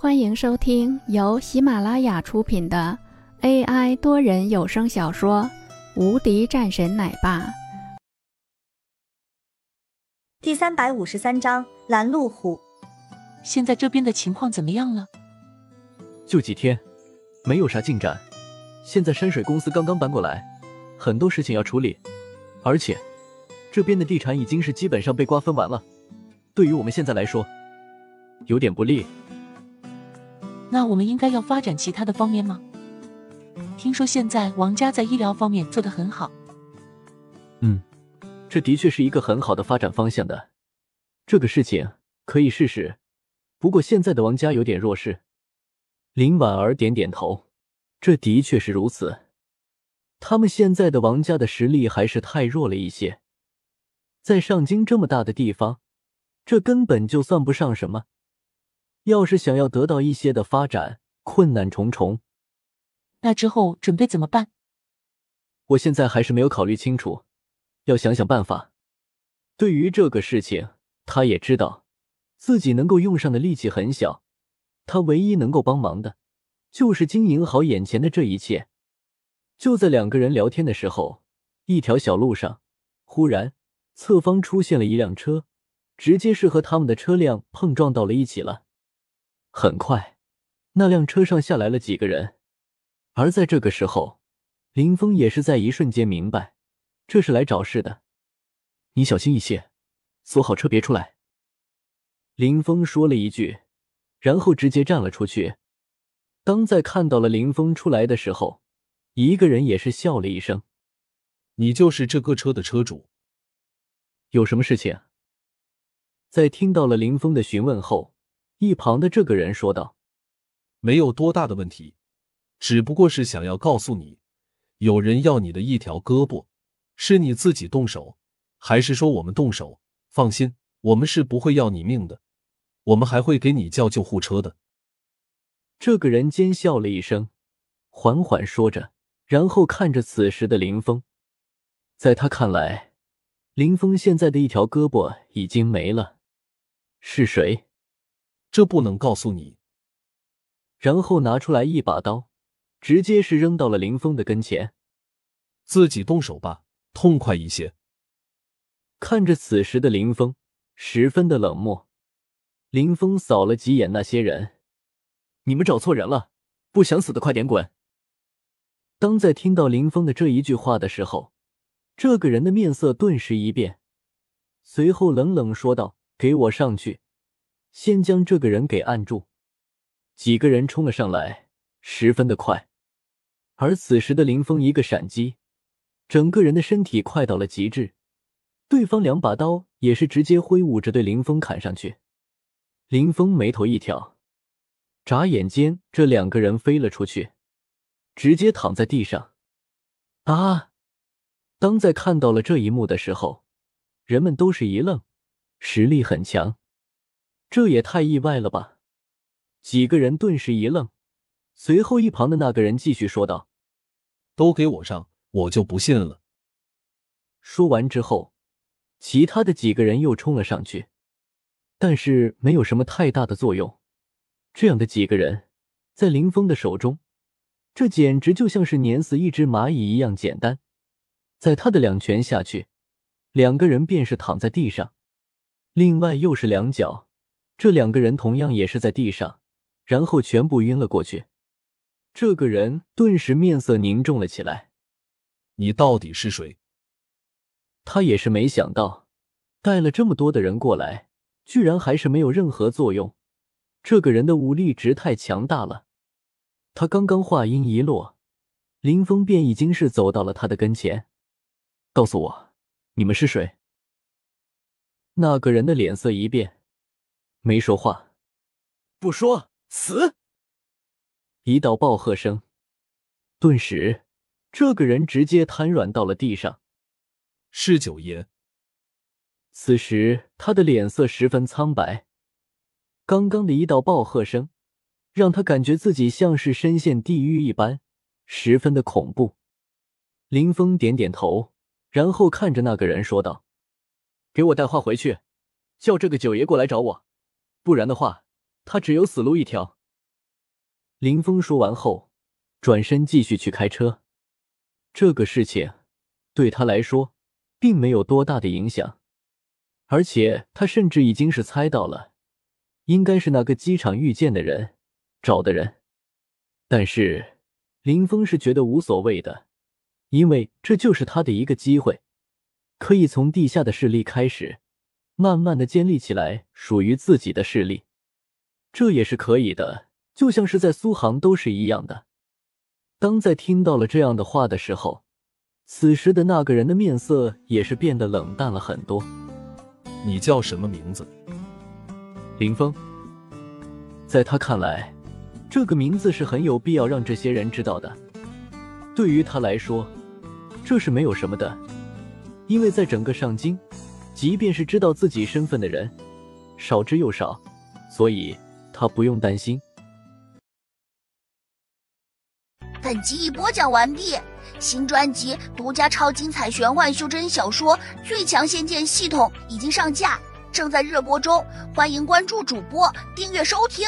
欢迎收听由喜马拉雅出品的 AI 多人有声小说《无敌战神奶爸》第三百五十三章拦路虎。现在这边的情况怎么样了？就几天，没有啥进展。现在山水公司刚刚搬过来，很多事情要处理，而且这边的地产已经是基本上被瓜分完了。对于我们现在来说，有点不利。那我们应该要发展其他的方面吗？听说现在王家在医疗方面做得很好。嗯，这的确是一个很好的发展方向的。这个事情可以试试。不过现在的王家有点弱势。林婉儿点点头，这的确是如此。他们现在的王家的实力还是太弱了一些，在上京这么大的地方，这根本就算不上什么。要是想要得到一些的发展，困难重重。那之后准备怎么办？我现在还是没有考虑清楚，要想想办法。对于这个事情，他也知道自己能够用上的力气很小，他唯一能够帮忙的，就是经营好眼前的这一切。就在两个人聊天的时候，一条小路上，忽然侧方出现了一辆车，直接是和他们的车辆碰撞到了一起了。很快，那辆车上下来了几个人，而在这个时候，林峰也是在一瞬间明白，这是来找事的。你小心一些，锁好车别出来。林峰说了一句，然后直接站了出去。当在看到了林峰出来的时候，一个人也是笑了一声：“你就是这个车的车主？有什么事情？”在听到了林峰的询问后。一旁的这个人说道：“没有多大的问题，只不过是想要告诉你，有人要你的一条胳膊，是你自己动手，还是说我们动手？放心，我们是不会要你命的，我们还会给你叫救护车的。”这个人奸笑了一声，缓缓说着，然后看着此时的林峰，在他看来，林峰现在的一条胳膊已经没了，是谁？这不能告诉你。然后拿出来一把刀，直接是扔到了林峰的跟前。自己动手吧，痛快一些。看着此时的林峰，十分的冷漠。林峰扫了几眼那些人，你们找错人了，不想死的快点滚。当在听到林峰的这一句话的时候，这个人的面色顿时一变，随后冷冷说道：“给我上去！”先将这个人给按住，几个人冲了上来，十分的快。而此时的林峰一个闪击，整个人的身体快到了极致。对方两把刀也是直接挥舞着对林峰砍上去。林峰眉头一挑，眨眼间，这两个人飞了出去，直接躺在地上。啊！当在看到了这一幕的时候，人们都是一愣，实力很强。这也太意外了吧！几个人顿时一愣，随后一旁的那个人继续说道：“都给我上，我就不信了。”说完之后，其他的几个人又冲了上去，但是没有什么太大的作用。这样的几个人，在林峰的手中，这简直就像是碾死一只蚂蚁一样简单。在他的两拳下去，两个人便是躺在地上，另外又是两脚。这两个人同样也是在地上，然后全部晕了过去。这个人顿时面色凝重了起来。你到底是谁？他也是没想到，带了这么多的人过来，居然还是没有任何作用。这个人的武力值太强大了。他刚刚话音一落，林峰便已经是走到了他的跟前。告诉我，你们是谁？那个人的脸色一变。没说话，不说死！一道暴喝声，顿时，这个人直接瘫软到了地上。是九爷。此时他的脸色十分苍白。刚刚的一道暴喝声，让他感觉自己像是深陷地狱一般，十分的恐怖。林峰点点头，然后看着那个人说道：“给我带话回去，叫这个九爷过来找我。”不然的话，他只有死路一条。林峰说完后，转身继续去开车。这个事情对他来说并没有多大的影响，而且他甚至已经是猜到了，应该是那个机场遇见的人找的人。但是林峰是觉得无所谓的，因为这就是他的一个机会，可以从地下的势力开始，慢慢的建立起来属于自己的势力，这也是可以的。就像是在苏杭都是一样的。当在听到了这样的话的时候，此时的那个人的面色也是变得冷淡了很多。你叫什么名字？林峰。在他看来，这个名字是很有必要让这些人知道的。对于他来说，这是没有什么的，因为在整个上京，即便是知道自己身份的人少之又少，所以他不用担心。本集已播讲完毕，新专辑独家超精彩玄幻修真小说《最强仙剑系统》已经上架，正在热播中，欢迎关注主播，订阅收听。